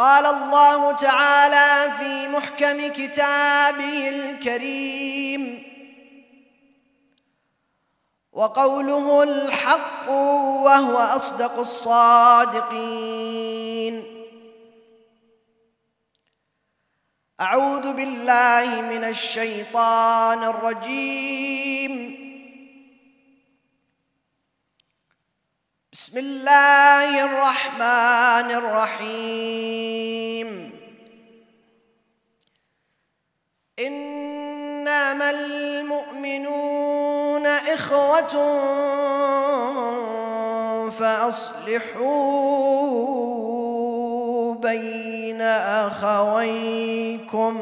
قال الله تعالى في محكم كتابه الكريم وقوله الحق وهو أصدق الصادقين. أعوذ بالله من الشيطان الرجيم. بسم الله الرحمن الرحيم. إنما المؤمنون إخوة فأصلحوا بين أخويكم.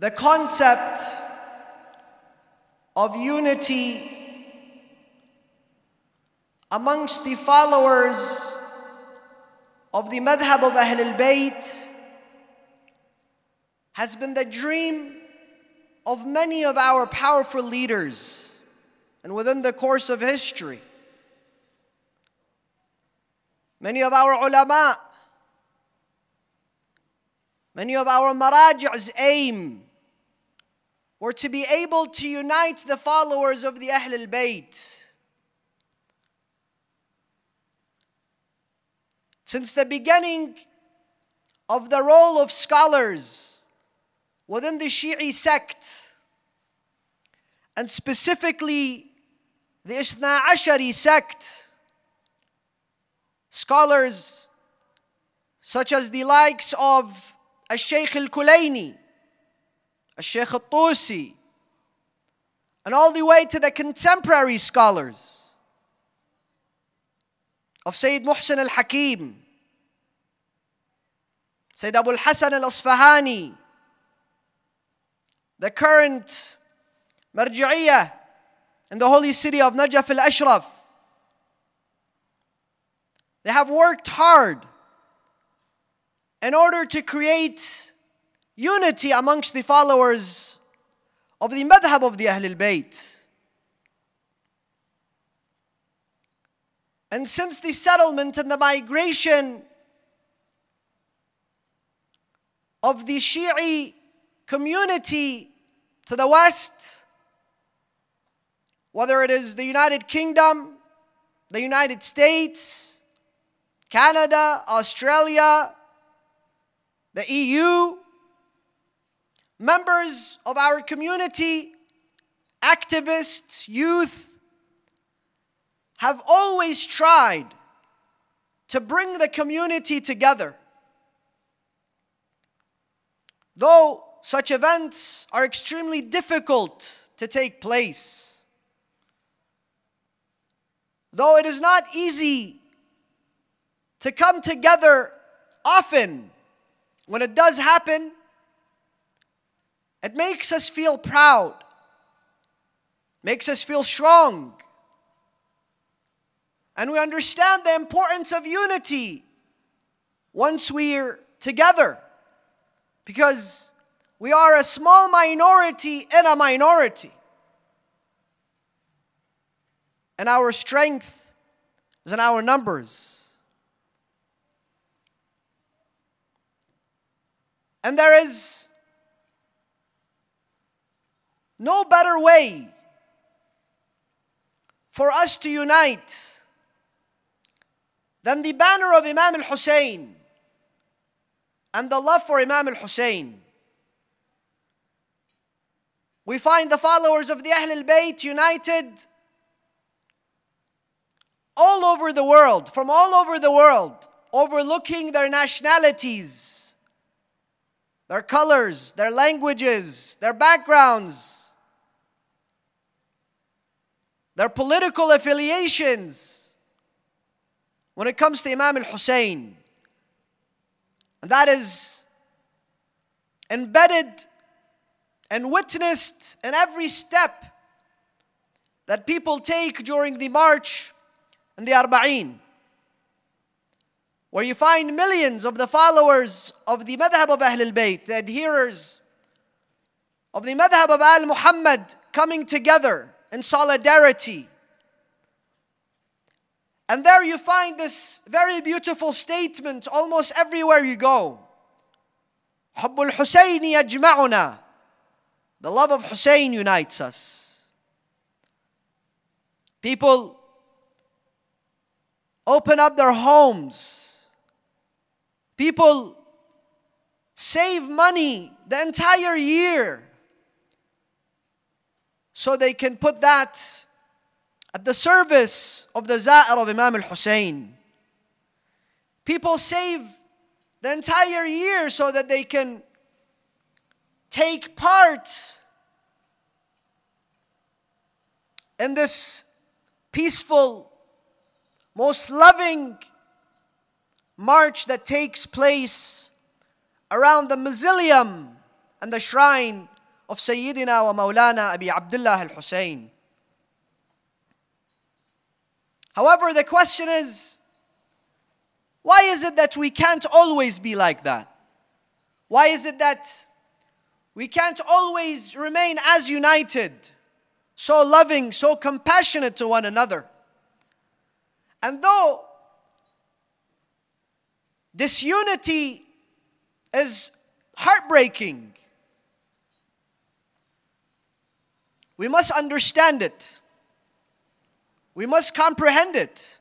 The concept of unity amongst the followers of the madhab of Ahl al-Bayt has been the dream of many of our powerful leaders and within the course of history. Many of our ulama, many of our maraji's aim were to be able to unite the followers of the Ahl al-Bayt. Since the beginning of the role of scholars within the Shi'i sect, and specifically the Ithna Ashari sect, scholars such as the likes of Al-Shaykh al-Kulaini, Al-Shaykh al-Tusi, and all the way to the contemporary scholars of Sayyid Muhsin al-Hakim, Sayyid Abu al-Hasan al-Asfahani, the current Marji'iyah in the holy city of Najaf al-Ashraf. They have worked hard in order to create unity amongst the followers of the madhab of the Ahl al-Bayt. And since the settlement and the migration of the Shi'i community to the West, whether it is the United Kingdom, the United States, Canada, Australia, the EU, members of our community, activists, youth, have always tried to bring the community together. Though such events are extremely difficult to take place, though it is not easy to come together often, when it does happen, it makes us feel proud, makes us feel strong. And we understand the importance of unity once we're together. Because we are a small minority in a minority. And our strength is in our numbers. And there is no better way for us to unite than the banner of Imam al Hussein and the love for Imam al Hussein. We find the followers of the Ahl al Bayt united all over the world, from all over the world, overlooking their nationalities, their colors, their languages, their backgrounds, their political affiliations when it comes to Imam al Hussein. And that is embedded and witnessed in every step that people take during the march and the Arba'in, where you find millions of the followers of the madhab of Ahl al Bayt, the adherers of the madhab of Al Muhammad coming together in solidarity And there you find this very beautiful statement almost everywhere you go. حب الحسين يجمعنا. The love of Hussein unites us. People open up their homes. People save money the entire year so they can put that at the service of the Za'ir of Imam al Hussein. People save the entire year so that they can take part in this peaceful, most loving march that takes place around the mausoleum and the shrine of Sayyidina wa Maulana Abi Abdullah al Hussein. However, the question is why is it that we can't always be like that? Why is it that we can't always remain as united, so loving, so compassionate to one another? And though this unity is heartbreaking, we must understand it. We must comprehend it.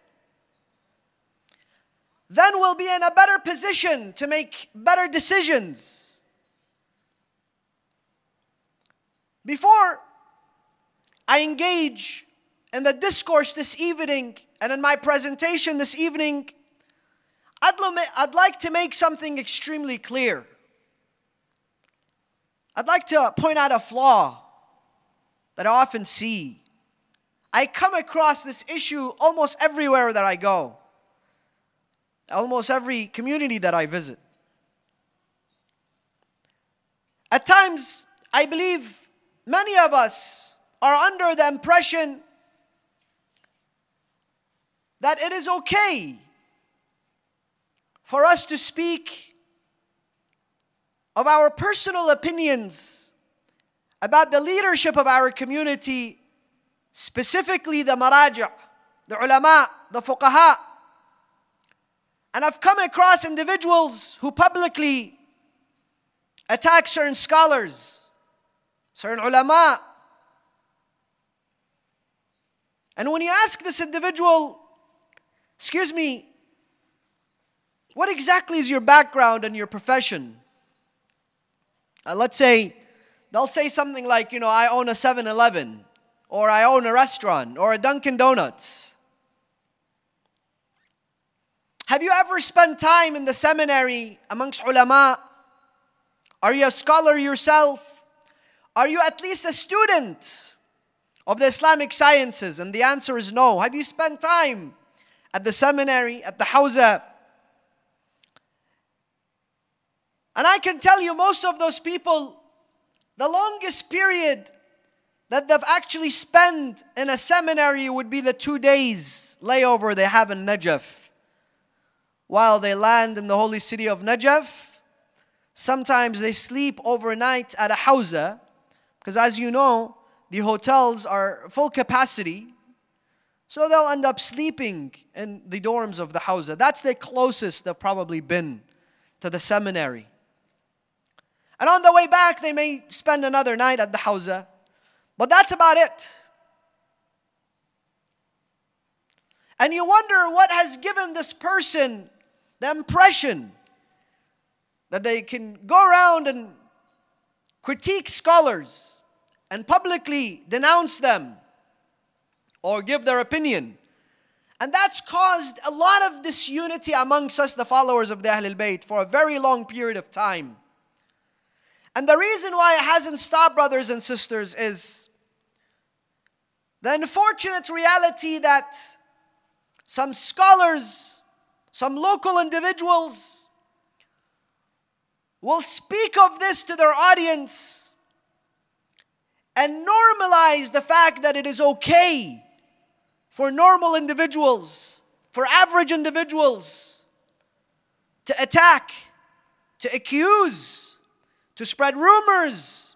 Then we'll be in a better position to make better decisions. Before I engage in the discourse this evening and in my presentation this evening, I'd, like to make something extremely clear. I'd like to point out a flaw that I often see I come across this issue almost everywhere that I go, almost every community that I visit. At times, I believe many of us are under the impression that it is okay for us to speak of our personal opinions about the leadership of our community specifically the maraja, the ulama, the fuqaha. And I've come across individuals who publicly attack certain scholars, certain ulama. And when you ask this individual, excuse me, what exactly is your background and your profession? Uh, let's say they'll say something like, you know, I own a 7 Eleven or I own a restaurant or a Dunkin' Donuts. Have you ever spent time in the seminary amongst ulama? Are you a scholar yourself? Are you at least a student of the Islamic sciences? And the answer is no. Have you spent time at the seminary, at the hawza? And I can tell you, most of those people, the longest period that they've actually spent in a seminary would be the two days layover they have in Najaf. While they land in the holy city of Najaf, sometimes they sleep overnight at a hawza, because as you know, the hotels are full capacity. So they'll end up sleeping in the dorms of the hawza. That's the closest they've probably been to the seminary. And on the way back, they may spend another night at the hawza. But that's about it. And you wonder what has given this person the impression that they can go around and critique scholars and publicly denounce them or give their opinion. And that's caused a lot of disunity amongst us, the followers of the Ahlul Bayt, for a very long period of time. And the reason why it hasn't stopped, brothers and sisters, is the unfortunate reality that some scholars, some local individuals will speak of this to their audience and normalize the fact that it is okay for normal individuals, for average individuals to attack, to accuse, to spread rumors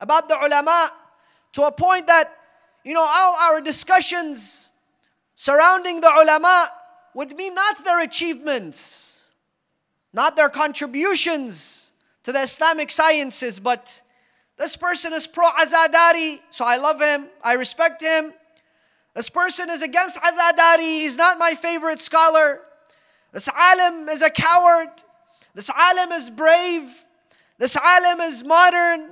about the ulama to a point that you know, all our discussions surrounding the ulama would be not their achievements, not their contributions to the Islamic sciences, but this person is pro Azadari, so I love him, I respect him. This person is against Azadari, he's not my favorite scholar. This alim is a coward. This alim is brave. This alim is modern.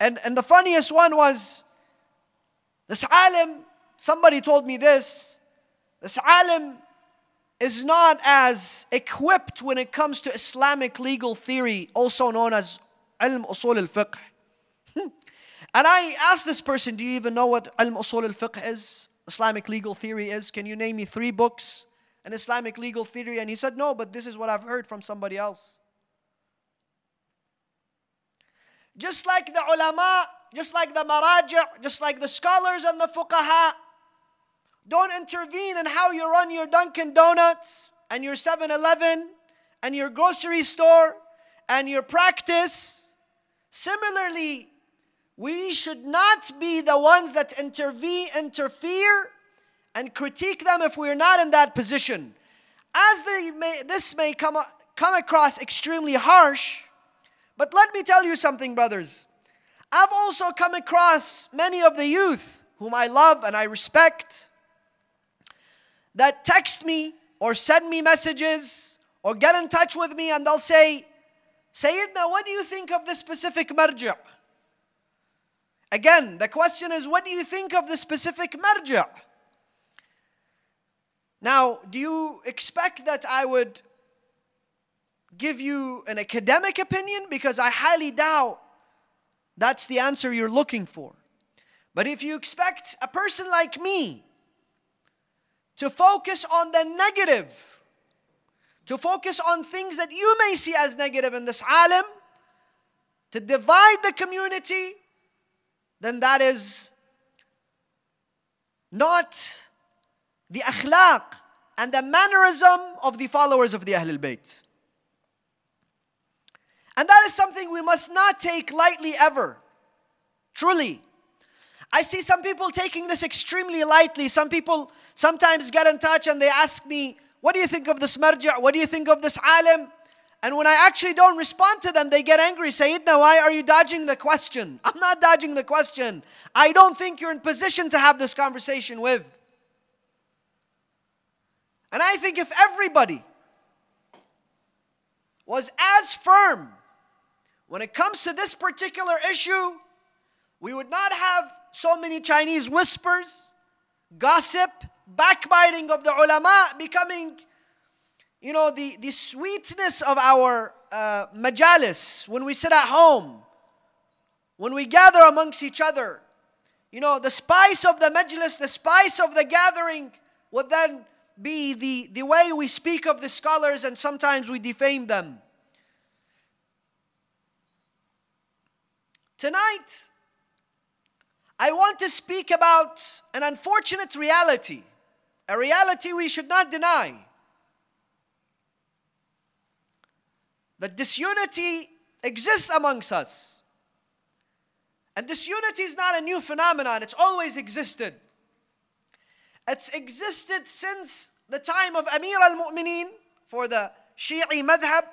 And, and the funniest one was this alim, somebody told me this. This alim is not as equipped when it comes to Islamic legal theory, also known as ilm usul al-fiqh. and I asked this person, do you even know what ilm usul al-fiqh is? Islamic legal theory is? Can you name me three books in Islamic legal theory? And he said, no, but this is what I've heard from somebody else. Just like the ulama, just like the maraji', just like the scholars and the fuqaha, don't intervene in how you run your Dunkin' Donuts and your 7 Eleven and your grocery store and your practice. Similarly, we should not be the ones that intervene, interfere, and critique them if we're not in that position. As they may, this may come, come across extremely harsh, but let me tell you something, brothers. I've also come across many of the youth whom I love and I respect that text me or send me messages or get in touch with me and they'll say, Sayyidina, what do you think of the specific marja'? Again, the question is, what do you think of the specific marja'? Now, do you expect that I would give you an academic opinion? Because I highly doubt that's the answer you're looking for. But if you expect a person like me to focus on the negative, to focus on things that you may see as negative in this alim, to divide the community, then that is not the akhlaq and the mannerism of the followers of the Ahlul Bayt. And that is something we must not take lightly ever. Truly. I see some people taking this extremely lightly. Some people sometimes get in touch and they ask me, What do you think of this marja'? What do you think of this alim? And when I actually don't respond to them, they get angry. Sayyidina, why are you dodging the question? I'm not dodging the question. I don't think you're in position to have this conversation with. And I think if everybody was as firm when it comes to this particular issue, we would not have so many Chinese whispers, gossip, backbiting of the ulama becoming, you know, the, the sweetness of our uh, majalis when we sit at home, when we gather amongst each other. You know, the spice of the majlis, the spice of the gathering would then be the, the way we speak of the scholars and sometimes we defame them. Tonight, I want to speak about an unfortunate reality a reality we should not deny. That disunity exists amongst us. And disunity is not a new phenomenon, it's always existed. It's existed since the time of Amir al Mu'mineen for the Shi'i madhab.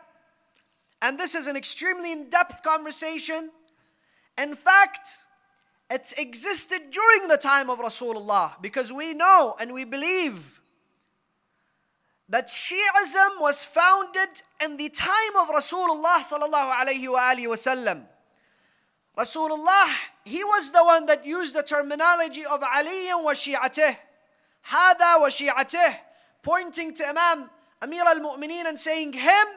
And this is an extremely in depth conversation. In fact, it's existed during the time of Rasulullah because we know and we believe that Shi'ism was founded in the time of Rasulullah sallallahu alayhi wa wasallam. Rasulullah, he was the one that used the terminology of Ali wa Shi'atih, Hada wa Shi'atih, pointing to Imam Amir al-Mu'mineen and saying him,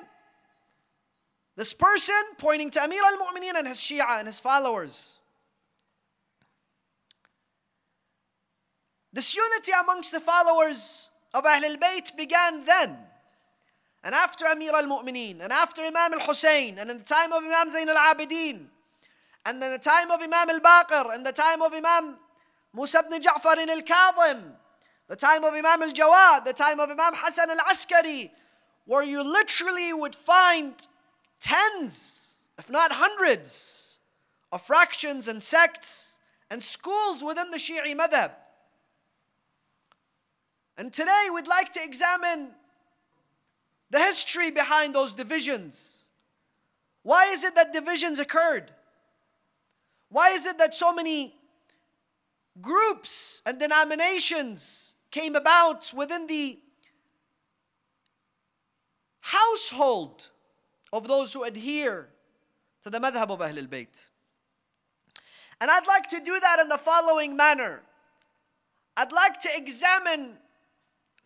this person pointing to Amir al-Mu'mineen and his Shia and his followers. This unity amongst the followers of Ahlul Bayt began then. And after Amir al Mu'mineen, and after Imam al Hussein, and in the time of Imam Zain al Abidin, and in the time of Imam al Baqir, and the time of Imam Musa ibn Ja'far al Kadhim, the time of Imam al Jawad, the time of Imam Hassan al Askari, where you literally would find tens, if not hundreds, of fractions and sects and schools within the Shi'i madhab. And today we'd like to examine the history behind those divisions. Why is it that divisions occurred? Why is it that so many groups and denominations came about within the household of those who adhere to the madhab of Ahl al-Bayt? And I'd like to do that in the following manner. I'd like to examine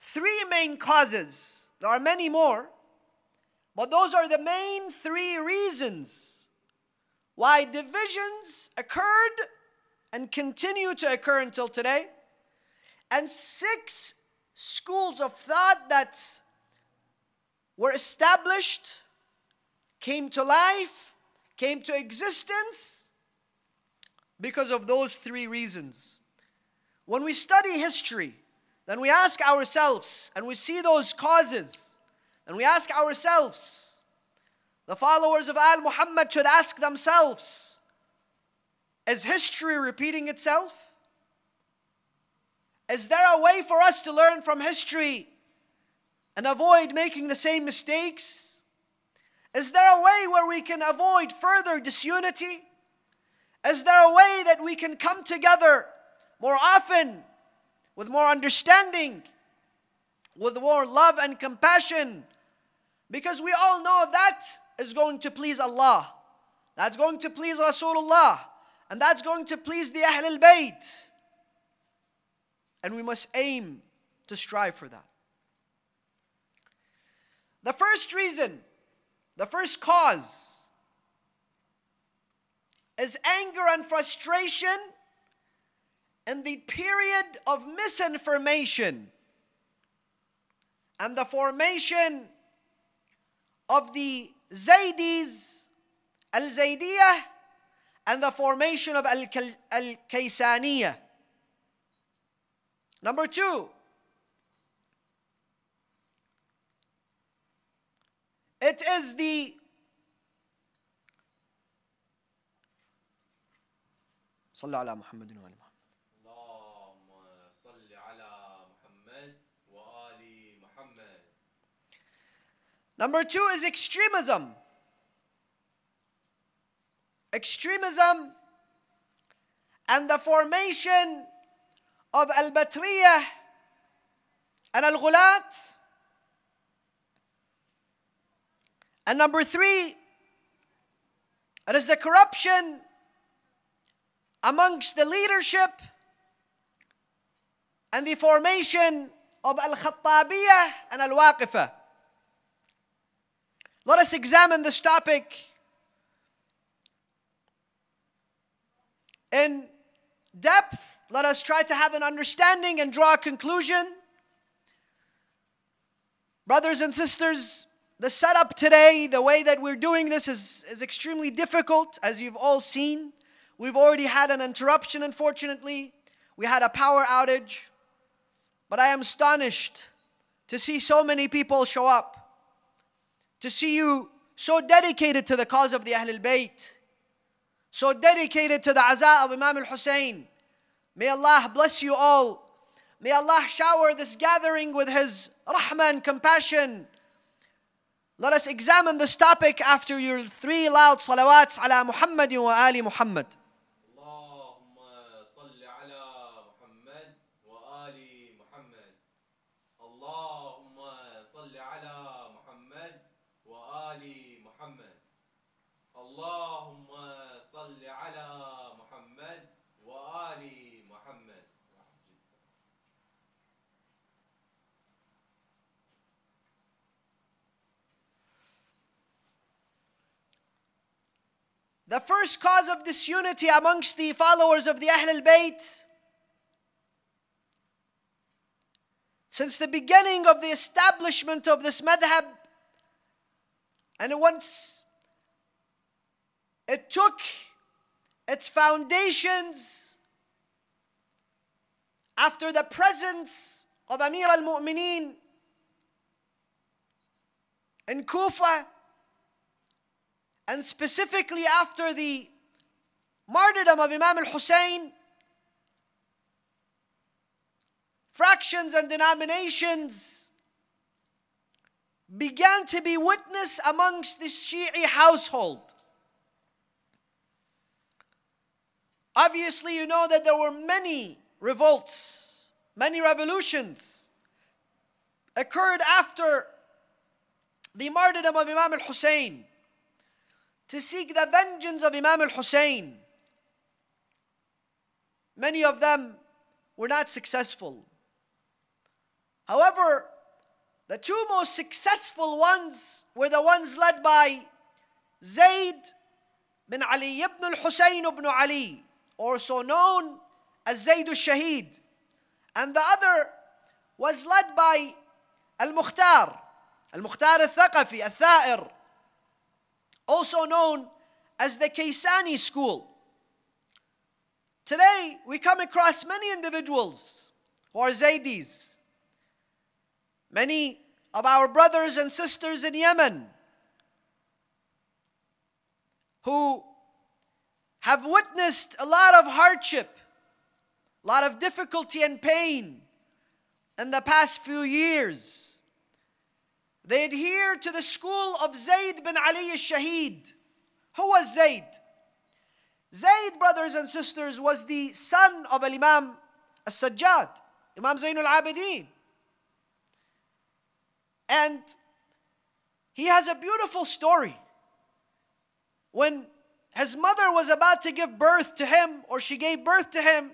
three main causes. There are many more, but those are the main three reasons why divisions occurred and continue to occur until today, and six schools of thought that were established, came to life, came to existence because of those three reasons. When we study history, then we ask ourselves and we see those causes, and we ask ourselves, the followers of Al Muhammad should ask themselves, is history repeating itself? Is there a way for us to learn from history and avoid making the same mistakes? Is there a way where we can avoid further disunity? Is there a way that we can come together more often, with more understanding, with more love and compassion? Because we all know that is going to please Allah. That's going to please Rasulullah. And that's going to please the Ahlul Bayt. And we must aim to strive for that. The first reason, the first cause, is anger and frustration in the period of misinformation and the formation of the Zaydis, Al Zaydiyah, and the formation of Al Kaysaniyah. Number two, it is the صلى على محمد وآل محمد اللهم صل على محمد وآل محمد Number two is extremism. Extremism and the formation of Al Batriyah and Al And number three, it is the corruption amongst the leadership and the formation of Al Khattabiyah and Al Waqifah. Let us examine this topic in depth. Let us try to have an understanding and draw a conclusion. Brothers and sisters, the setup today, the way that we're doing this is, is extremely difficult, as you've all seen. We've already had an interruption, unfortunately. We had a power outage. But I am astonished to see so many people show up to see you so dedicated to the cause of the Ahl al-Bayt, so dedicated to the Aza of Imam al-Hussein. May Allah bless you all. May Allah shower this gathering with His rahmah and compassion. Let us examine this topic after your three loud salawats ala Muhammad wa ali Muhammad. The first cause of disunity amongst the followers of the Ahl al Bayt since the beginning of the establishment of this madhab, and once it took its foundations after the presence of Amir al Mu'mineen in Kufa and specifically after the martyrdom of Imam al Hussein, fractions and denominations began to be witnessed amongst the Shi'i household. Obviously, you know that there were many revolts, many revolutions occurred after the martyrdom of Imam al Hussein to seek the vengeance of Imam al Hussein. Many of them were not successful. However, the two most successful ones were the ones led by Zayd bin Ali ibn al-Husayn ibn Ali, also known as Zayd al-Shahid. And the other was led by Al-Mukhtar, Al-Mukhtar al-Thaqafi, al-Tha'ir, also known as the Kaysani school. Today, we come across many individuals who are Zaydis. Many of our brothers and sisters in Yemen who have witnessed a lot of hardship, a lot of difficulty and pain in the past few years. They adhere to the school of Zayd bin Ali al-Shahid. Who was Zayd? Zayd, brothers and sisters, was the son of Imam al-Sajjad, Imam Zayn al-Abidin. And he has a beautiful story. When his mother was about to give birth to him, or she gave birth to him,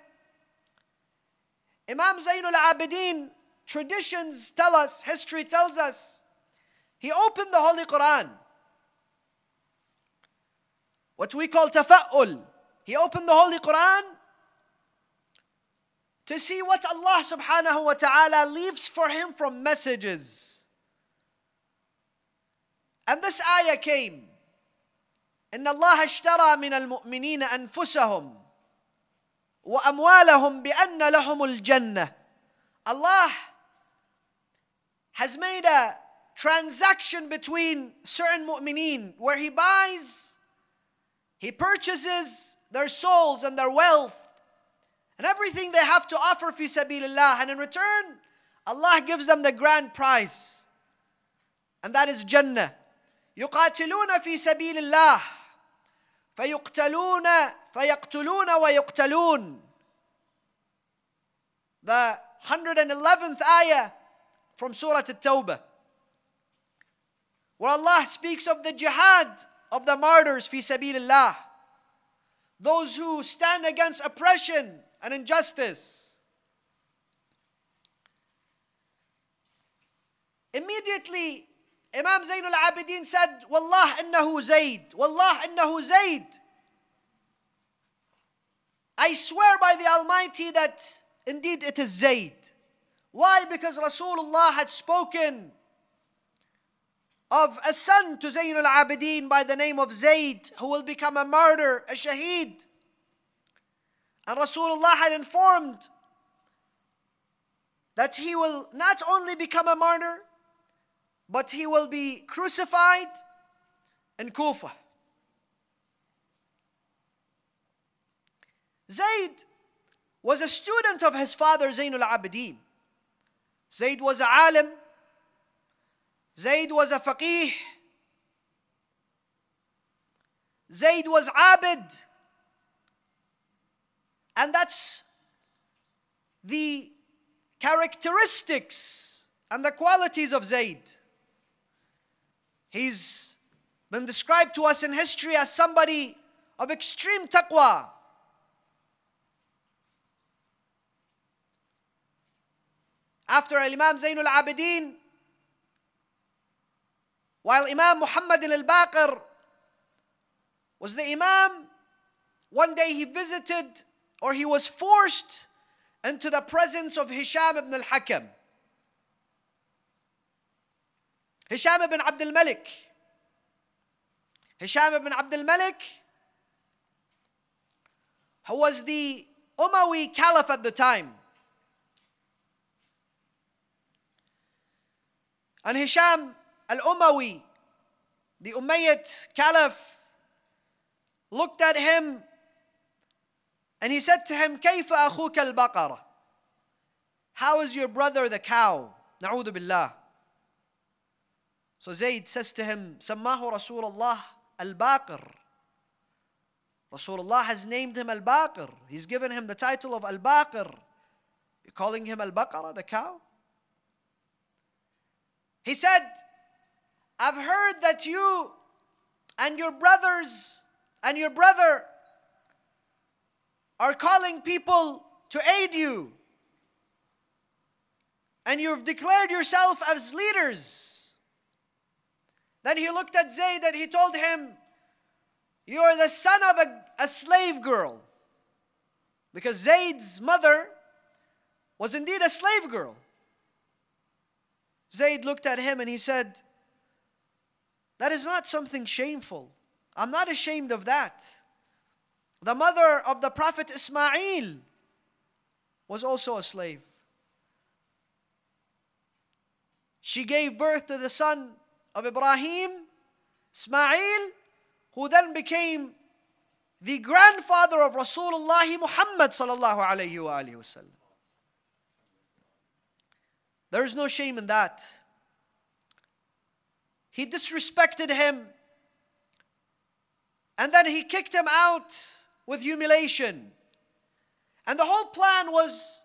Imam Zayn al-Abidin, traditions tell us, history tells us, he opened the Holy Quran. What we call tafa'ul. He opened the Holy Quran to see what Allah subhanahu wa ta'ala leaves for him from messages. And this ayah came. إن الله اشترى من المؤمنين أنفسهم وأموالهم بأن لهم الجنة. Allah has made a transaction between certain mu'mineen where He buys, He purchases their souls and their wealth and everything they have to offer fi sabilillah. And in return, Allah gives them the grand prize. And that is Jannah. يقاتلون في سبيل الله فيقتلون فيقتلون ويقتلون The 111th ayah from Surah At-Tawbah where Allah speaks of the jihad of the martyrs fi sabilillah those who stand against oppression and injustice Immediately Imam Zayn al-Abidin said, Wallah innahu Zayd. Wallah innahu Zayd. I swear by the Almighty that indeed it is Zayd. Why? Because Rasulullah had spoken of a son to Zayn al-Abidin by the name of Zayd who will become a martyr, a shaheed. And Rasulullah had informed that he will not only become a martyr, but he will be crucified in Kufa. Zayd was a student of his father Zayn al-Abidin. Zayd was a alim. Zayd was a faqih. Zayd was abid. And that's the characteristics and the qualities of Zayd. He's been described to us in history as somebody of extreme taqwa. After Imam Zayn al-Abidin, while Imam Muhammad al-Baqir was the Imam, one day he visited or he was forced into the presence of Hisham ibn al-Hakam. Hisham ibn Abdul Malik. Hisham ibn Abdul Malik, who was the Umayyad Caliph at the time. And Hisham al-Umawi, the Umayyad Caliph, looked at him and he said to him, كيف أخوك البقرة? How is your brother the cow? Na'udhu billah. So Zayd says to him, Sammahu Rasulullah al-Baqir. Rasulullah has named him al-Baqir. He's given him the title of al-Baqir. You're calling him al-Baqarah, the cow? He said, I've heard that you and your brothers and your brother are calling people to aid you. And you've declared yourself as leaders. Then he looked at Zayd and he told him, You are the son of a, a slave girl. Because Zayd's mother was indeed a slave girl. Zayd looked at him and he said, That is not something shameful. I'm not ashamed of that. The mother of the Prophet Ismail was also a slave. She gave birth to the son of Ibrahim, Ismail, who then became the grandfather of Rasulullah Muhammad sallallahu alayhi wa. There is no shame in that. He disrespected him and then he kicked him out with humiliation. And the whole plan was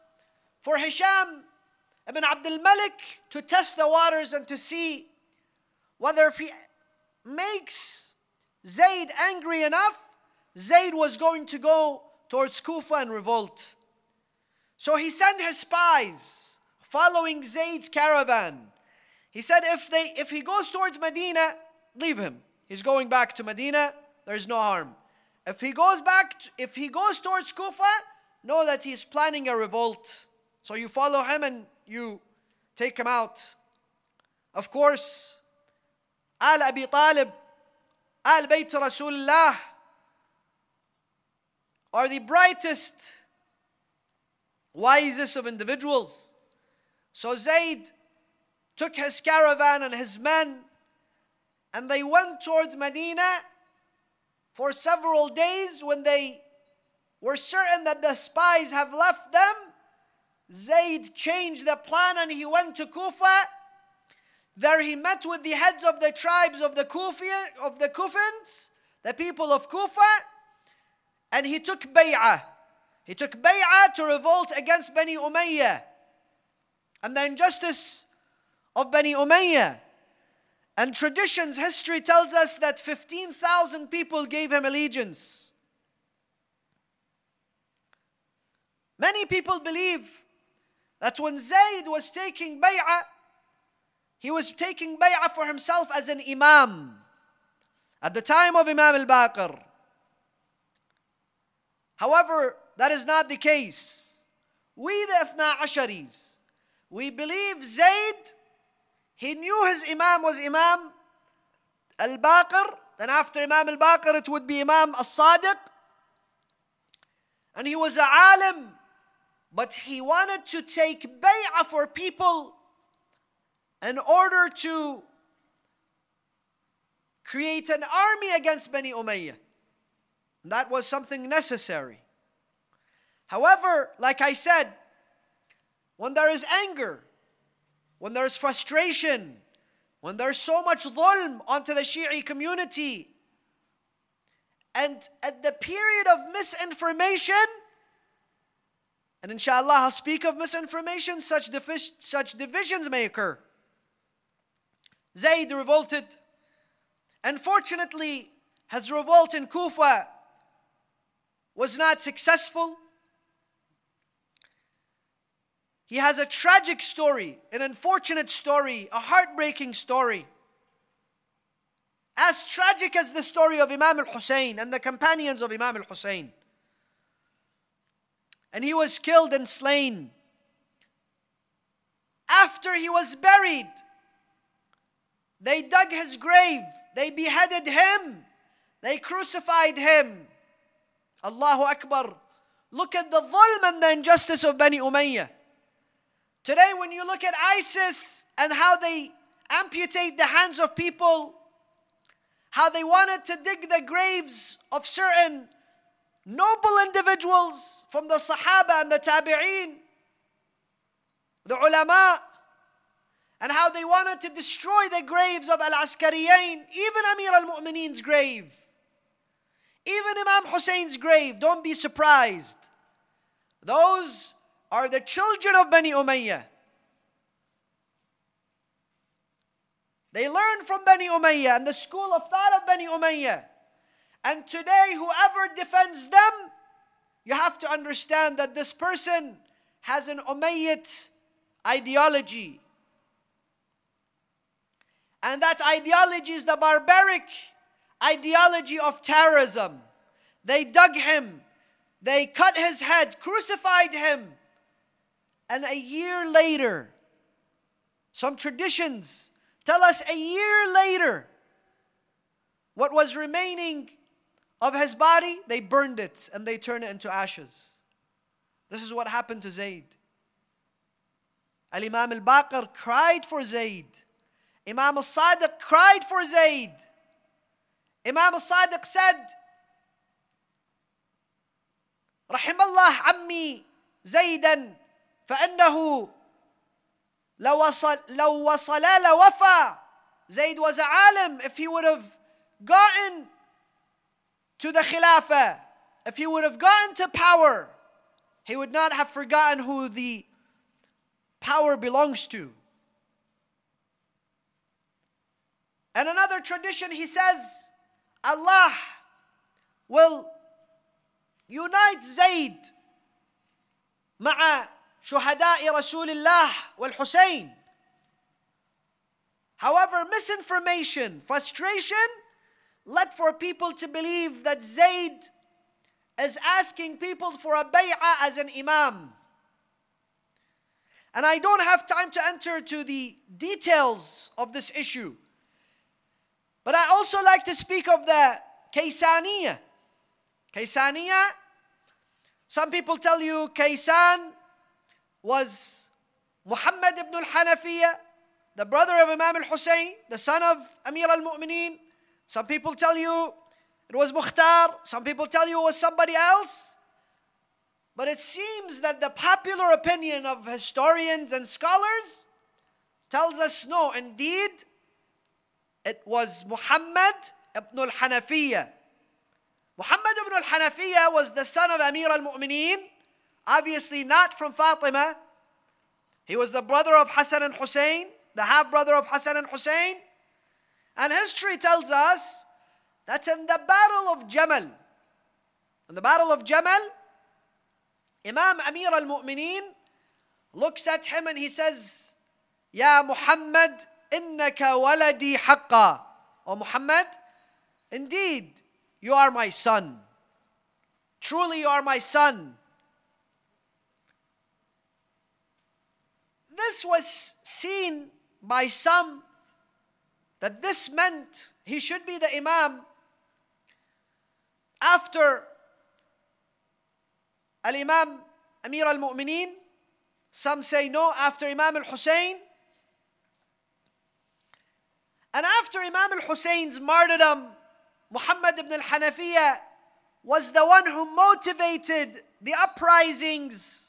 for Hisham ibn Abdul Malik to test the waters and to see whether if he makes Zayd angry enough, Zayd was going to go towards Kufa and revolt. So he sent his spies following Zayd's caravan. He said if they if he goes towards Medina, leave him. He's going back to Medina, there's no harm. If he goes back, to, if he goes towards Kufa, know that he's planning a revolt. So you follow him and you take him out. Of course, Al Abi Talib, Al Bayt Rasulullah are the brightest, wisest of individuals. So Zayd took his caravan and his men and they went towards Medina for several days when they were certain that the spies have left them. Zayd changed the plan and he went to Kufa. There he met with the heads of the tribes of the Kufi, of the Kufans, the people of Kufa, and he took bay'ah. He took bay'ah to revolt against Bani Umayyah and the injustice of Bani Umayyah. And traditions, history tells us that 15,000 people gave him allegiance. Many people believe that when Zayd was taking bay'ah, he was taking bay'ah for himself as an imam at the time of Imam al Baqir. However, that is not the case. We, the Ithna Asharis, we believe Zayd he knew his Imam was Imam al Baqir. Then after Imam al Baqir, it would be Imam al Sadiq. And he was a alim. But he wanted to take bay'ah for people in order to create an army against Bani Umayyah. And that was something necessary. However, like I said, when there is anger, when there's frustration, when there's so much dhulm onto the Shi'i community, and at the period of misinformation, and inshallah, I'll speak of misinformation, such, divi- such divisions may occur. Zayd revolted. Unfortunately, his revolt in Kufa was not successful. He has a tragic story, an unfortunate story, a heartbreaking story. As tragic as the story of Imam al Hussein and the companions of Imam al Hussein. And he was killed and slain. After he was buried, they dug his grave, they beheaded him, they crucified him. Allahu Akbar. Look at the dhulm and the injustice of Bani Umayyah. Today, when you look at ISIS and how they amputate the hands of people, how they wanted to dig the graves of certain noble individuals from the Sahaba and the Tabi'een, the ulama, and how they wanted to destroy the graves of Al Askariyain, even Amir al Mu'mineen's grave, even Imam Hussein's grave. Don't be surprised. Those are the children of Bani Umayyah. They learned from Bani Umayyah and the school of thought of Bani Umayyah. And today, whoever defends them, you have to understand that this person has an Umayyad ideology. And that ideology is the barbaric ideology of terrorism. They dug him, they cut his head, crucified him. And a year later, some traditions tell us a year later, what was remaining of his body, they burned it and they turned it into ashes. This is what happened to Zayd. Al Imam al Baqir cried for Zayd. Imam al Sadiq cried for Zayd. Imam al Sadiq said, Rahimallah Ammi Zaydan زيدا فإنه لو وصل لو وصل لوفى Zayd was a alim if he would have gotten to the Khilafah, if he would have gotten to power, he would not have forgotten who the power belongs to. And another tradition, he says, Allah will unite Zayd مع شهداء رسول الله والحسين. However, misinformation, frustration, led for people to believe that Zayd is asking people for a bay'ah as an imam. And I don't have time to enter to the details of this issue. But I also like to speak of the Kaysaniya. Kaysaniya, some people tell you Kaysan was Muhammad ibn al-Hanafiya, the brother of Imam al-Hussein, the son of Amir al-Mu'mineen. Some people tell you it was Mukhtar. Some people tell you it was somebody else. But it seems that the popular opinion of historians and scholars tells us no, indeed, it was Muhammad ibn al Hanafiya. Muhammad ibn al Hanafiya was the son of Amir al Mu'mineen, obviously not from Fatima. He was the brother of Hassan and Hussein, the half brother of Hassan and Hussein. And history tells us that in the battle of Jamal, in the battle of Jamal, Imam Amir al Mu'mineen looks at him and he says, Ya Muhammad, innaka waladi haqqa. O Muhammad, indeed, you are my son. Truly, you are my son. This was seen by some that this meant he should be the Imam after Al Imam Amir al Mu'mineen. Some say no, after Imam al Hussein. And after Imam al Hussein's martyrdom, Muhammad ibn al Hanafiya was the one who motivated the uprisings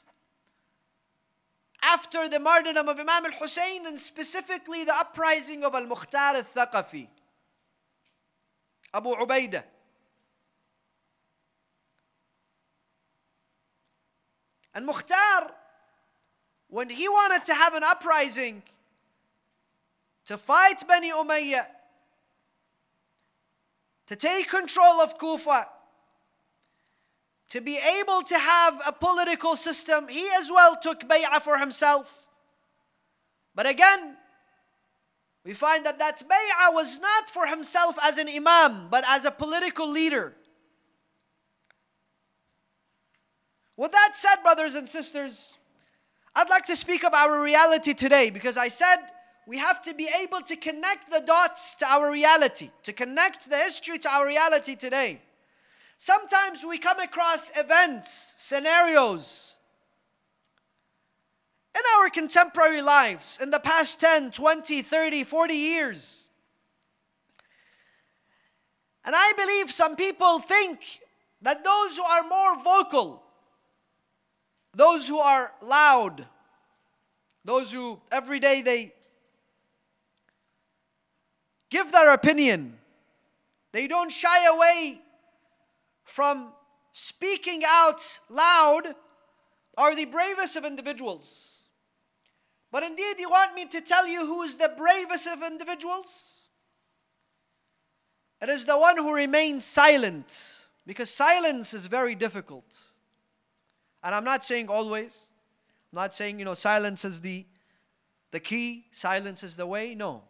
after the martyrdom of Imam al Hussein and specifically the uprising of Al Mukhtar al Thaqafi, Abu Ubaidah. And Mukhtar, when he wanted to have an uprising to fight Bani Umayyah, to take control of Kufa, to be able to have a political system, he as well took bay'ah for himself. But again, we find that that bay'ah was not for himself as an imam, but as a political leader. With that said, brothers and sisters, I'd like to speak of our reality today because I said we have to be able to connect the dots to our reality, to connect the history to our reality today. Sometimes we come across events, scenarios in our contemporary lives in the past 10, 20, 30, 40 years. And I believe some people think that those who are more vocal, those who are loud, those who every day they give their opinion. They don't shy away from speaking out loud are the bravest of individuals. But indeed, you want me to tell you who is the bravest of individuals? It is the one who remains silent, because silence is very difficult. And I'm not saying always, I'm not saying, you know, silence is the, the key, silence is the way. No.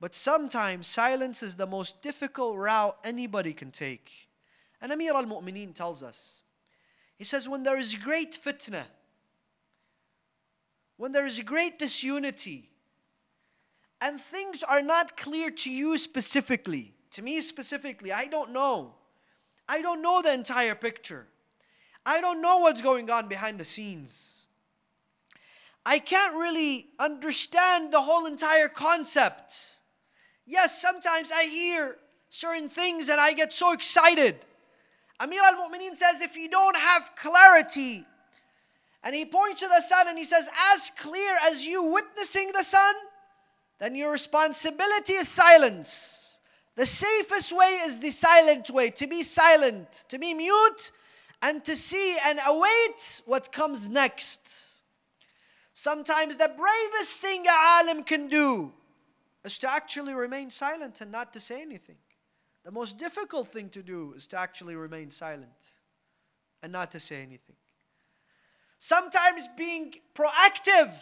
But sometimes silence is the most difficult route anybody can take. And Amir al Mu'mineen tells us, he says, when there is great fitna, when there is great disunity, and things are not clear to you specifically, to me specifically, I don't know. I don't know the entire picture. I don't know what's going on behind the scenes. I can't really understand the whole entire concept. Yes, sometimes I hear certain things and I get so excited. Amir al Mu'mineen says, if you don't have clarity, and he points to the sun and he says, as clear as you witnessing the sun, then your responsibility is silence. The safest way is the silent way to be silent, to be mute, and to see and await what comes next. Sometimes the bravest thing a alim can do is to actually remain silent and not to say anything. The most difficult thing to do is to actually remain silent and not to say anything. Sometimes being proactive,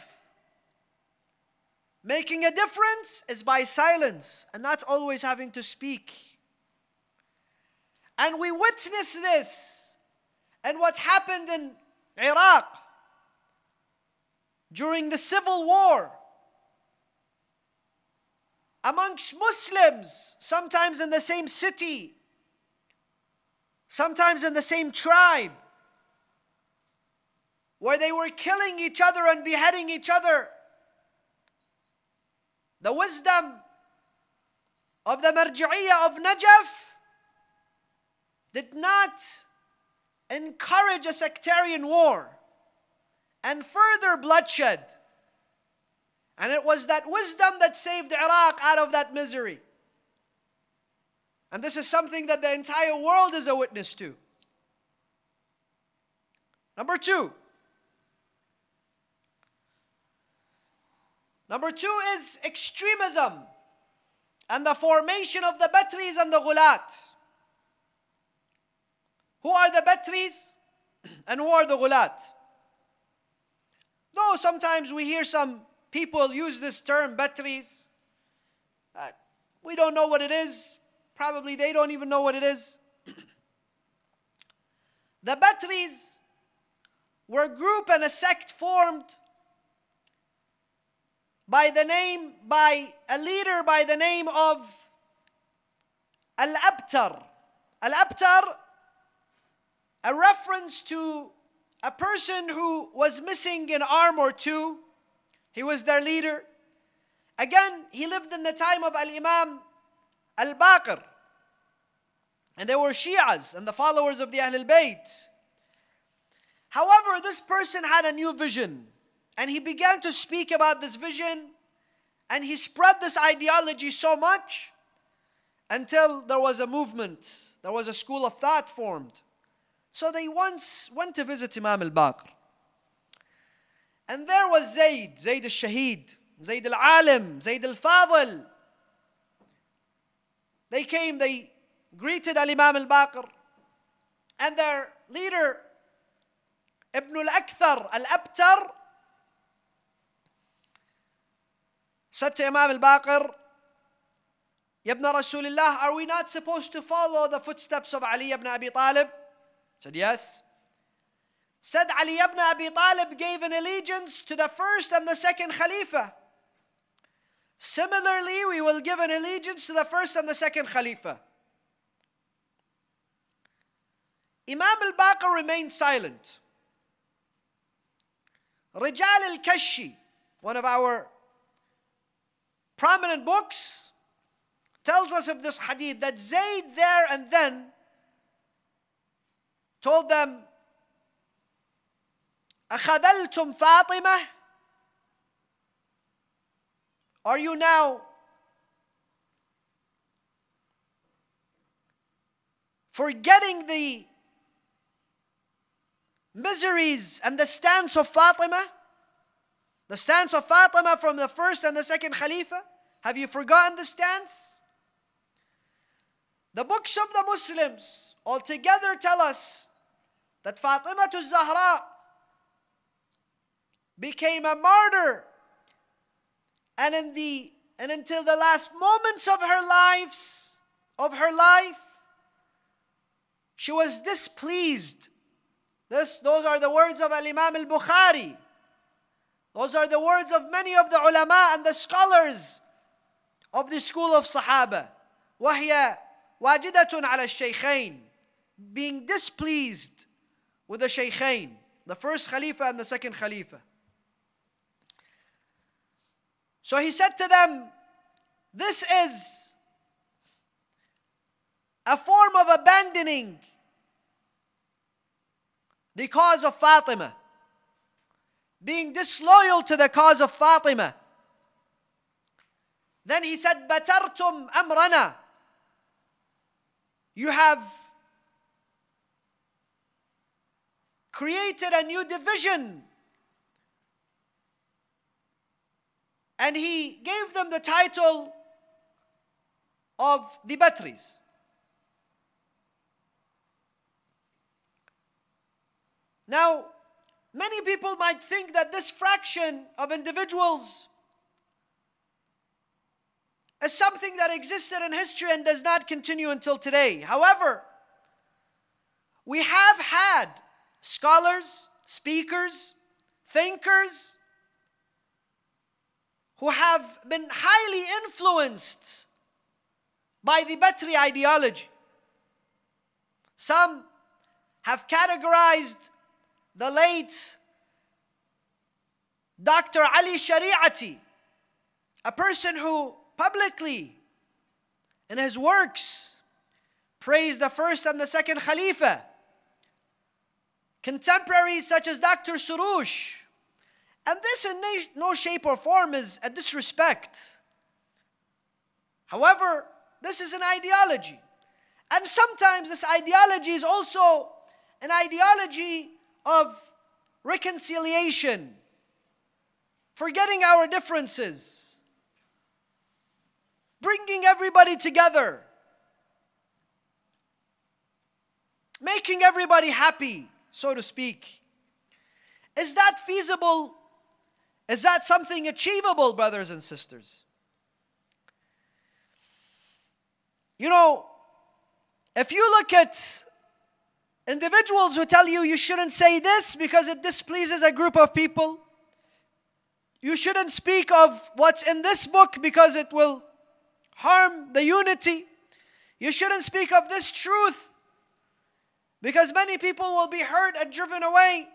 making a difference, is by silence and not always having to speak. And we witness this and what happened in Iraq during the civil war amongst Muslims, sometimes in the same city, sometimes in the same tribe, where they were killing each other and beheading each other. The wisdom of the Marji'iyah of Najaf did not encourage a sectarian war and further bloodshed. And it was that wisdom that saved Iraq out of that misery. And this is something that the entire world is a witness to. Number two. Number two is extremism and the formation of the Batris and the Ghulat. Who are the Batris and who are the Ghulat? Though sometimes we hear some people use this term, Batris. Uh, we don't know what it is. Probably they don't even know what it is. the Batris were a group and a sect formed by the name, by a leader by the name of Al Abtar. Al Abtar, a reference to a person who was missing an arm or two he was their leader. Again, he lived in the time of Al Imam Al Baqir. And they were Shias and the followers of the Ahl al Bayt. However, this person had a new vision. And he began to speak about this vision. And he spread this ideology so much until there was a movement, there was a school of thought formed. So they once went to visit Imam al Baqir. And there was Zayd, Zayd al-Shaheed, Zayd al-Alim, Zayd al-Fadil. They came, they greeted al-Imam al-Baqir. And their leader, Ibn al-Akthar al-Abtar, said to Imam al-Baqir, Ibn Rasulullah, are we not supposed to follow the footsteps of Ali ibn Abi Talib? said, yes said Ali ibn Abi Talib gave an allegiance to the first and the second Khalifa. Similarly, we will give an allegiance to the first and the second Khalifa. Imam al Baqir remained silent. Rijal al Kashi, one of our prominent books, tells us of this hadith that Zayd there and then told them أخذلتم فاطمة are you now forgetting the miseries and the stance of Fatima? The stance of Fatima from the first and the second Khalifa? Have you forgotten the stance? The books of the Muslims altogether tell us that Fatima to Zahra became a martyr and in the and until the last moments of her lives of her life she was displeased this, those are the words of Al-Imam al-Bukhari those are the words of many of the ulama and the scholars of the school of Sahaba وهي واجدة على الشيخين being displeased with the shaykhain the first khalifa and the second khalifa so he said to them, This is a form of abandoning the cause of Fatima, being disloyal to the cause of Fatima. Then he said, Batartum amrana. You have created a new division and he gave them the title of the Batris. Now, many people might think that this fraction of individuals is something that existed in history and does not continue until today. However, we have had scholars, speakers, thinkers, who have been highly influenced by the Batri ideology. Some have categorized the late Dr. Ali Shariati, a person who publicly in his works praised the first and the second Khalifa. Contemporaries such as Dr. Surush, and this in no shape or form is a disrespect. However, this is an ideology. And sometimes this ideology is also an ideology of reconciliation, forgetting our differences, bringing everybody together, making everybody happy, so to speak. Is that feasible is that something achievable, brothers and sisters? You know, if you look at individuals who tell you you shouldn't say this because it displeases a group of people, you shouldn't speak of what's in this book because it will harm the unity, you shouldn't speak of this truth because many people will be hurt and driven away.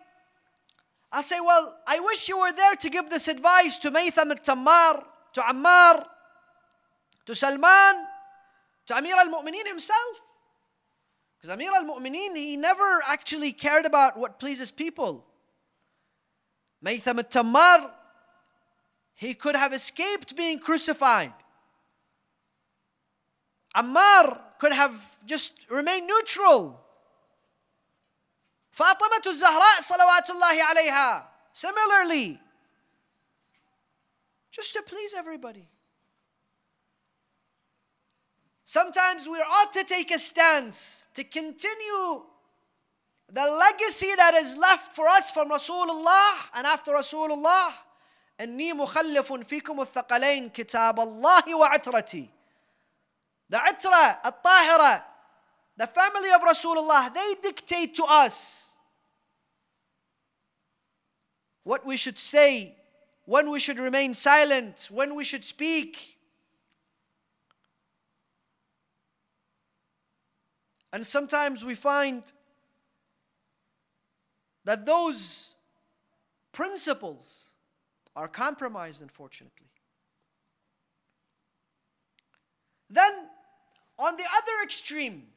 I say, well, I wish you were there to give this advice to Maytham al-Tammar, to Ammar, to Salman, to Amir al-Mu'mineen himself. Because Amir al-Mu'mineen, he never actually cared about what pleases people. Maytham al-Tammar, he could have escaped being crucified. Ammar could have just remained neutral. فاطمة الزهراء صلوات الله عليها similarly just to please everybody sometimes we ought to take a stance to continue the legacy that is left for us from Rasulullah and after Rasulullah إني مخلف فيكم الثقلين كتاب الله وعترتي the عترة الطاهرة the family of Rasulullah they dictate to us what we should say, when we should remain silent, when we should speak. And sometimes we find that those principles are compromised, unfortunately. Then, on the other extreme,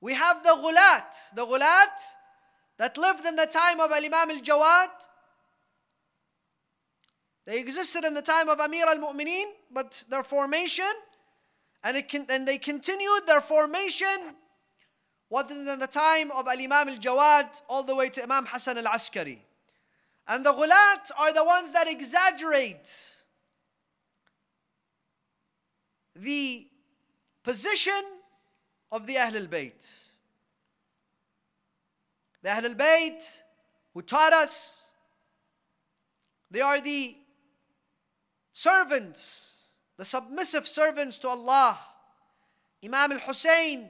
we have the ghulat. The ghulat that lived in the time of Imam al Jawad, They existed in the time of Amir al Mu'mineen, but their formation and, it can, and they continued their formation within the time of Imam al Jawad all the way to Imam Hassan al Askari. And the ghulat are the ones that exaggerate the position of the Ahl al Bayt. The Ahl al Bayt who taught us, they are the servants, the submissive servants to Allah. Imam al Hussein,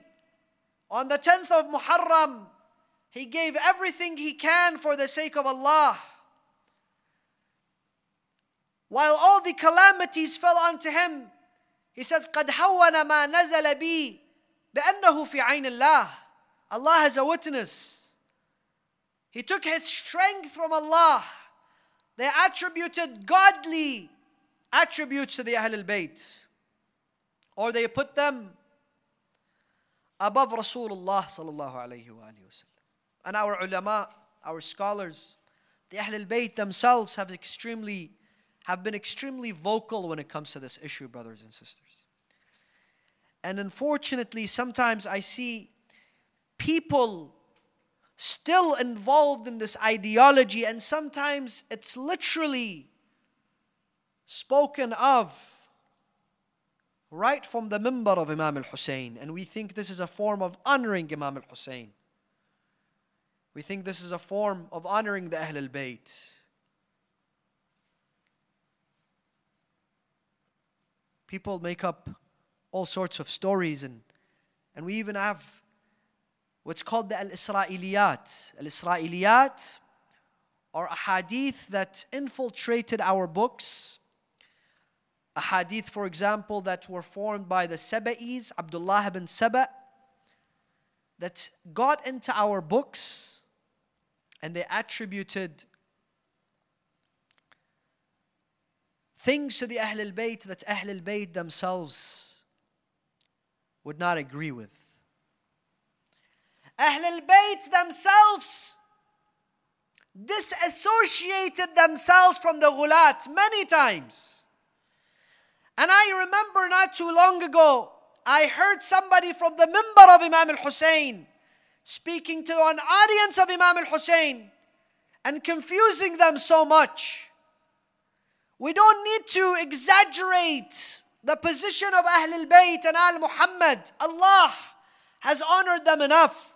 on the 10th of Muharram, he gave everything he can for the sake of Allah. While all the calamities fell onto him, he says, قد هون ما نزل بي بأنه في عين الله. Allah has a witness. He took his strength from Allah. They attributed godly attributes to the Ahl al Bayt. Or they put them above Rasulullah sallallahu alayhi wa And our ulama, our scholars, the Ahl al Bayt themselves have extremely have been extremely vocal when it comes to this issue, brothers and sisters. And unfortunately, sometimes I see people still involved in this ideology, and sometimes it's literally spoken of right from the mimbar of Imam al Hussein. And we think this is a form of honoring Imam al Hussein. We think this is a form of honoring the Ahl al Bayt. People make up all sorts of stories, and, and we even have what's called the Al Israeliyat. Al Israeliyat are a hadith that infiltrated our books. A hadith, for example, that were formed by the Saba'is, Abdullah ibn Saba, that got into our books and they attributed things to the Ahl al Bayt that Ahl al Bayt themselves would not agree with. Ahl al Bayt themselves disassociated themselves from the ghulat many times. And I remember not too long ago, I heard somebody from the mimbar of Imam al Hussein speaking to an audience of Imam al Hussein and confusing them so much. We don't need to exaggerate the position of Ahl al Bayt and Al Muhammad. Allah has honored them enough.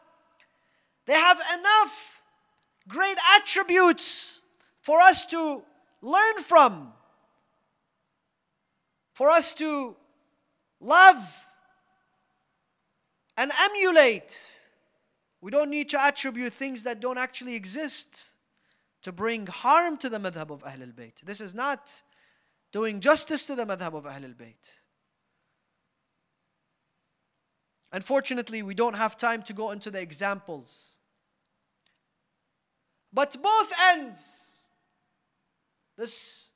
They have enough great attributes for us to learn from, for us to love and emulate. We don't need to attribute things that don't actually exist to bring harm to the madhab of Ahl al Bayt. This is not doing justice to the madhab of Ahl al Bayt. Unfortunately, we don't have time to go into the examples. But both ends, this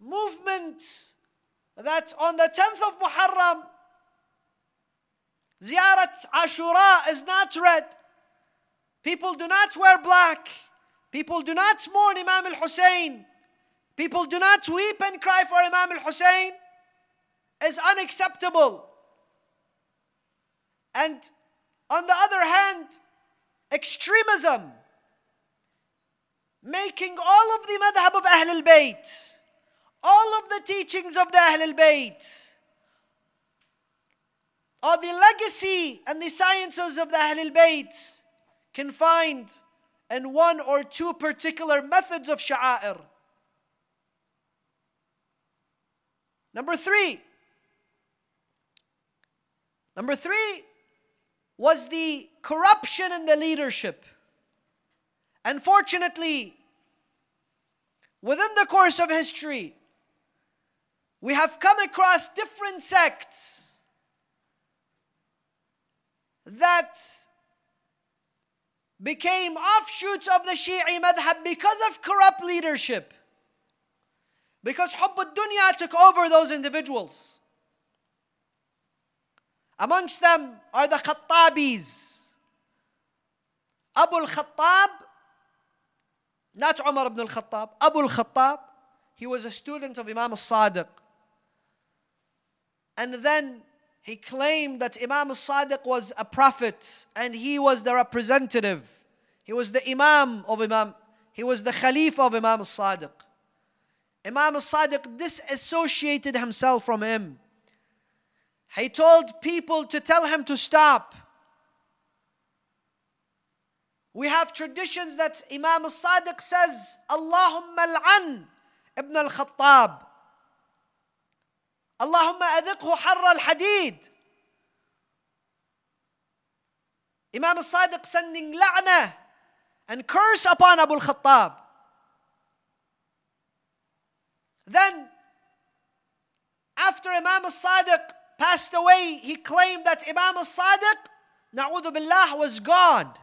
movement that on the 10th of Muharram, Ziyarat Ashura is not read. People do not wear black. People do not mourn Imam al Hussein. People do not weep and cry for Imam al Hussein. Is unacceptable. And on the other hand, extremism, making all of the madhab of Ahl al Bayt, all of the teachings of the Ahl al Bayt, or the legacy and the sciences of the Ahl al Bayt confined in one or two particular methods of sha'air. Number three. Number three was the corruption in the leadership. Unfortunately, within the course of history, we have come across different sects that became offshoots of the Shi'i madhab because of corrupt leadership. Because Hubb dunya took over those individuals. Amongst them are the Khattabis. Abu al-Khattab, not Umar ibn al-Khattab, Abu al-Khattab. he was a student of Imam al-Sadiq. And then he claimed that Imam al-Sadiq was a prophet and he was the representative. He was the Imam of Imam, he was the Khalifa of Imam al-Sadiq. Imam al-Sadiq disassociated himself from him. He told people to tell him to stop. We have traditions that Imam al-Sadiq says, Allahumma al-an ibn al-Khattab. Allahumma adhiqhu harra al-hadid. Imam al-Sadiq sending la'na and curse upon Abu al-Khattab. Then, after Imam al-Sadiq passed away, he claimed that Imam al-Sadiq, na'udhu billah, was God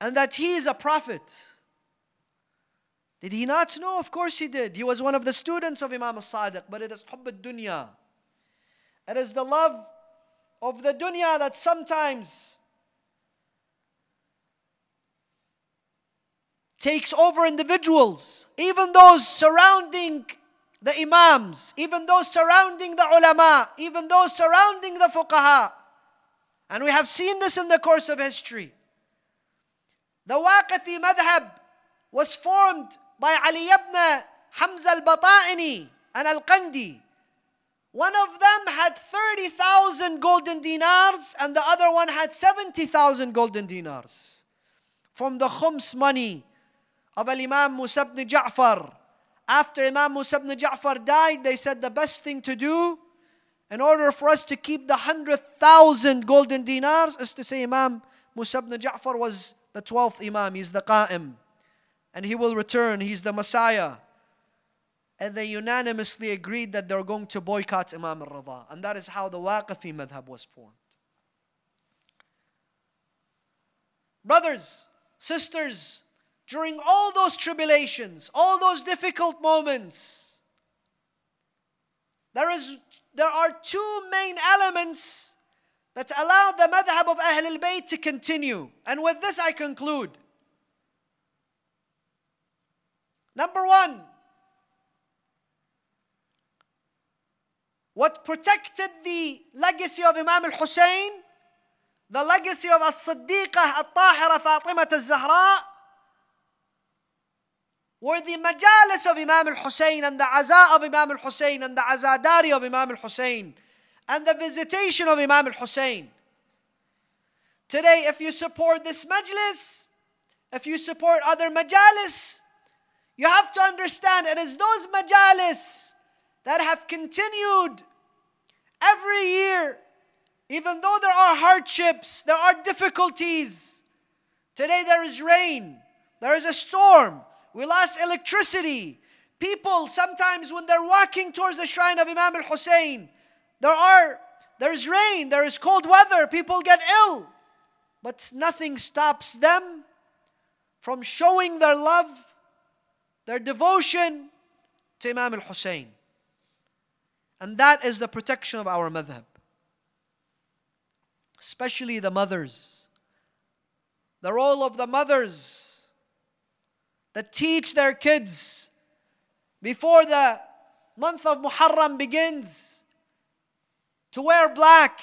and that he is a prophet. Did he not know? Of course he did. He was one of the students of Imam al-Sadiq, but it is hubb dunya. It is the love of the dunya that sometimes takes over individuals, even those surrounding the imams, even those surrounding the ulama, even those surrounding the fuqaha. And we have seen this in the course of history. The Waqifi madhab was formed by Ali ibn Hamza al-Bata'ini and al-Qandi. One of them had 30,000 golden dinars and the other one had 70,000 golden dinars. From the khums money of Imam Musa ibn Ja'far. After Imam Musa ibn Ja'far died, they said the best thing to do in order for us to keep the 100,000 golden dinars is to say Imam Musa ibn Ja'far was the 12th Imam, he's the Qa'im. And he will return, he's the Messiah. And they unanimously agreed that they're going to boycott Imam al Rida. And that is how the Waqifi madhab was formed. Brothers, sisters, during all those tribulations, all those difficult moments, there, is, there are two main elements that allow the madhab of Ahl al-Bayt to continue. And with this I conclude. Number one, what protected the legacy of Imam al-Hussein, the legacy of As-Siddiqah al-Tahira Fatimah al-Zahra, were the majalis of Imam al-Hussein and the aza of Imam al-Hussein and the azadari of Imam al-Hussein and the visitation of Imam al-Hussein. Today, if you support this majlis, if you support other majalis, you have to understand it is those majalis that have continued every year, even though there are hardships, there are difficulties. Today there is rain, there is a storm, we lost electricity. People sometimes when they're walking towards the shrine of Imam al-Hussein, there are there's rain, there is cold weather, people get ill. But nothing stops them from showing their love, their devotion to Imam al-Hussein. And that is the protection of our madhab. Especially the mothers. The role of the mothers that teach their kids before the month of Muharram begins to wear black.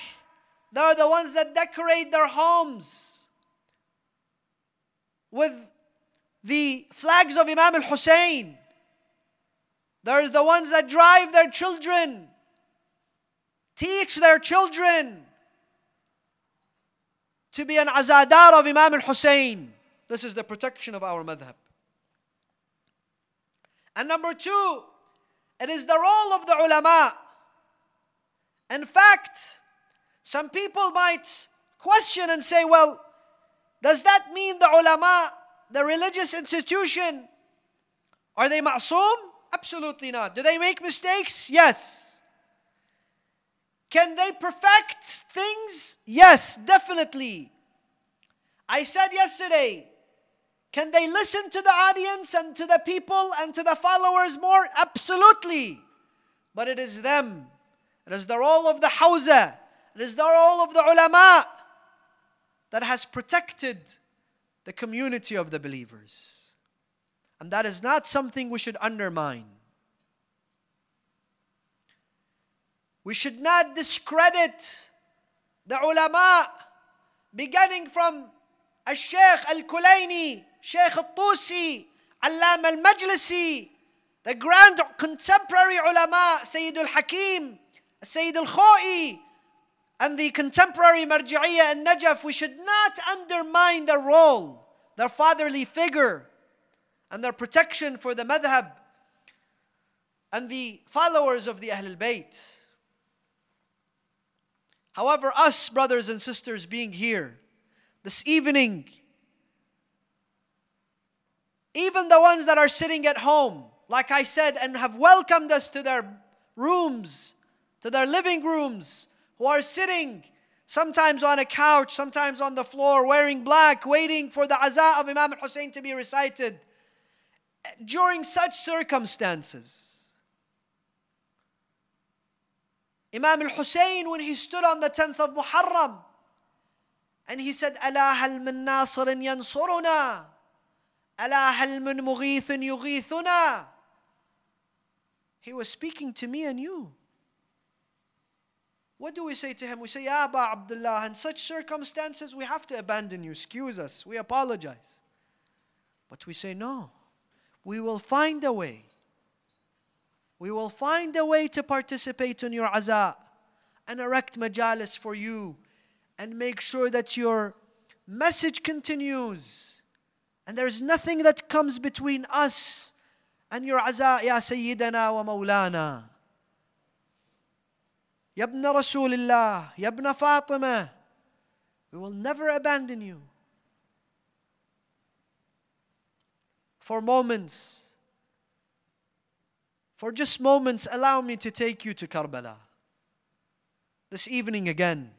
They're the ones that decorate their homes with the flags of Imam al Hussein. They're the ones that drive their children, teach their children to be an azadar of Imam al Hussein. This is the protection of our madhab. And number two, it is the role of the ulama. In fact, some people might question and say, well, does that mean the ulama, the religious institution, are they ma'soom? Absolutely not. Do they make mistakes? Yes. Can they perfect things? Yes, definitely. I said yesterday, can they listen to the audience and to the people and to the followers more? Absolutely. But it is them. It is the role of the Hawza. It is the role of the ulama that has protected the community of the believers. And that is not something we should undermine. We should not discredit the ulama, beginning from a Sheikh Al-Kulaini, Sheikh al-Tusi, Allam al-Majlisi, the grand contemporary ulama, Sayyid al-Hakim, Sayyid al-Khoi, and the contemporary Marji'iyya and Najaf, we should not undermine their role, their fatherly figure, and their protection for the madhab and the followers of the Ahlul Bayt. However, us, brothers and sisters, being here this evening, even the ones that are sitting at home, like I said, and have welcomed us to their rooms, to their living rooms, who are sitting sometimes on a couch, sometimes on the floor, wearing black, waiting for the azah of Imam Hussein to be recited. During such circumstances, Imam al Hussein, when he stood on the 10th of Muharram, and he said, Allah al-Minnasirin yansuruna. Ala halmun mughithun yughithuna. He was speaking to me and you. What do we say to him? We say, Ya Aba Abdullah, in such circumstances we have to abandon you. Excuse us. We apologize. But we say, No. We will find a way. We will find a way to participate in your azah and erect majalis for you and make sure that your message continues and there's nothing that comes between us and your aza, Ya Sayyidana wa Mawlana. Ya ibn Rasulullah, Ya ibn Fatima. We will never abandon you. For moments, for just moments, allow me to take you to Karbala. This evening again,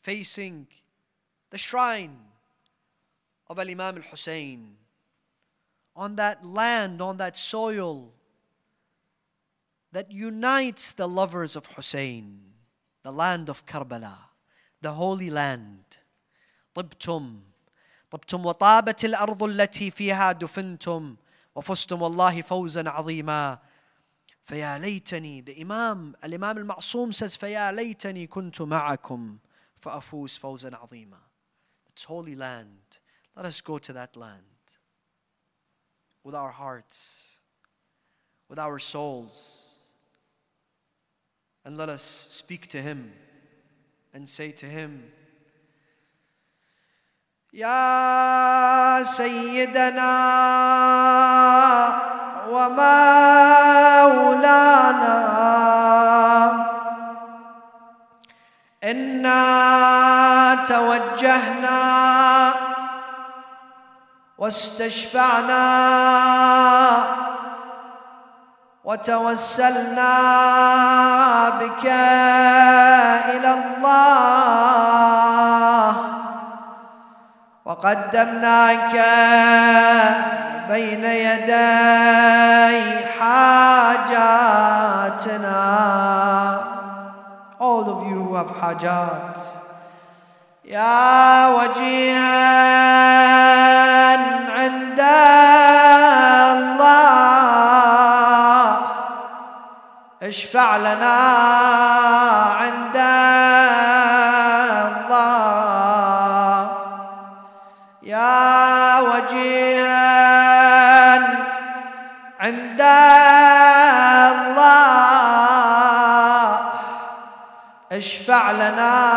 facing the shrine of Al Imam al Hussein, on that land, on that soil that unites the lovers of Hussein, the land of Karbala, the holy land. طبتم طبتم وطابت الأرض التي فيها دفنتم وفزتم والله فوزا عظيما فيا ليتني the Imam الإمام المعصوم says فيا ليتني كنت معكم فأفوز فوزا عظيما It's holy land let us go to that land with our hearts with our souls and let us speak to him and say to him يا سيدنا ومولانا إنا توجهنا واستشفعنا وتوسلنا بك إلى الله. وقدمناك بين يدي حاجاتنا. All of you who have حاجات يا وجيها عند الله اشفع لنا لنا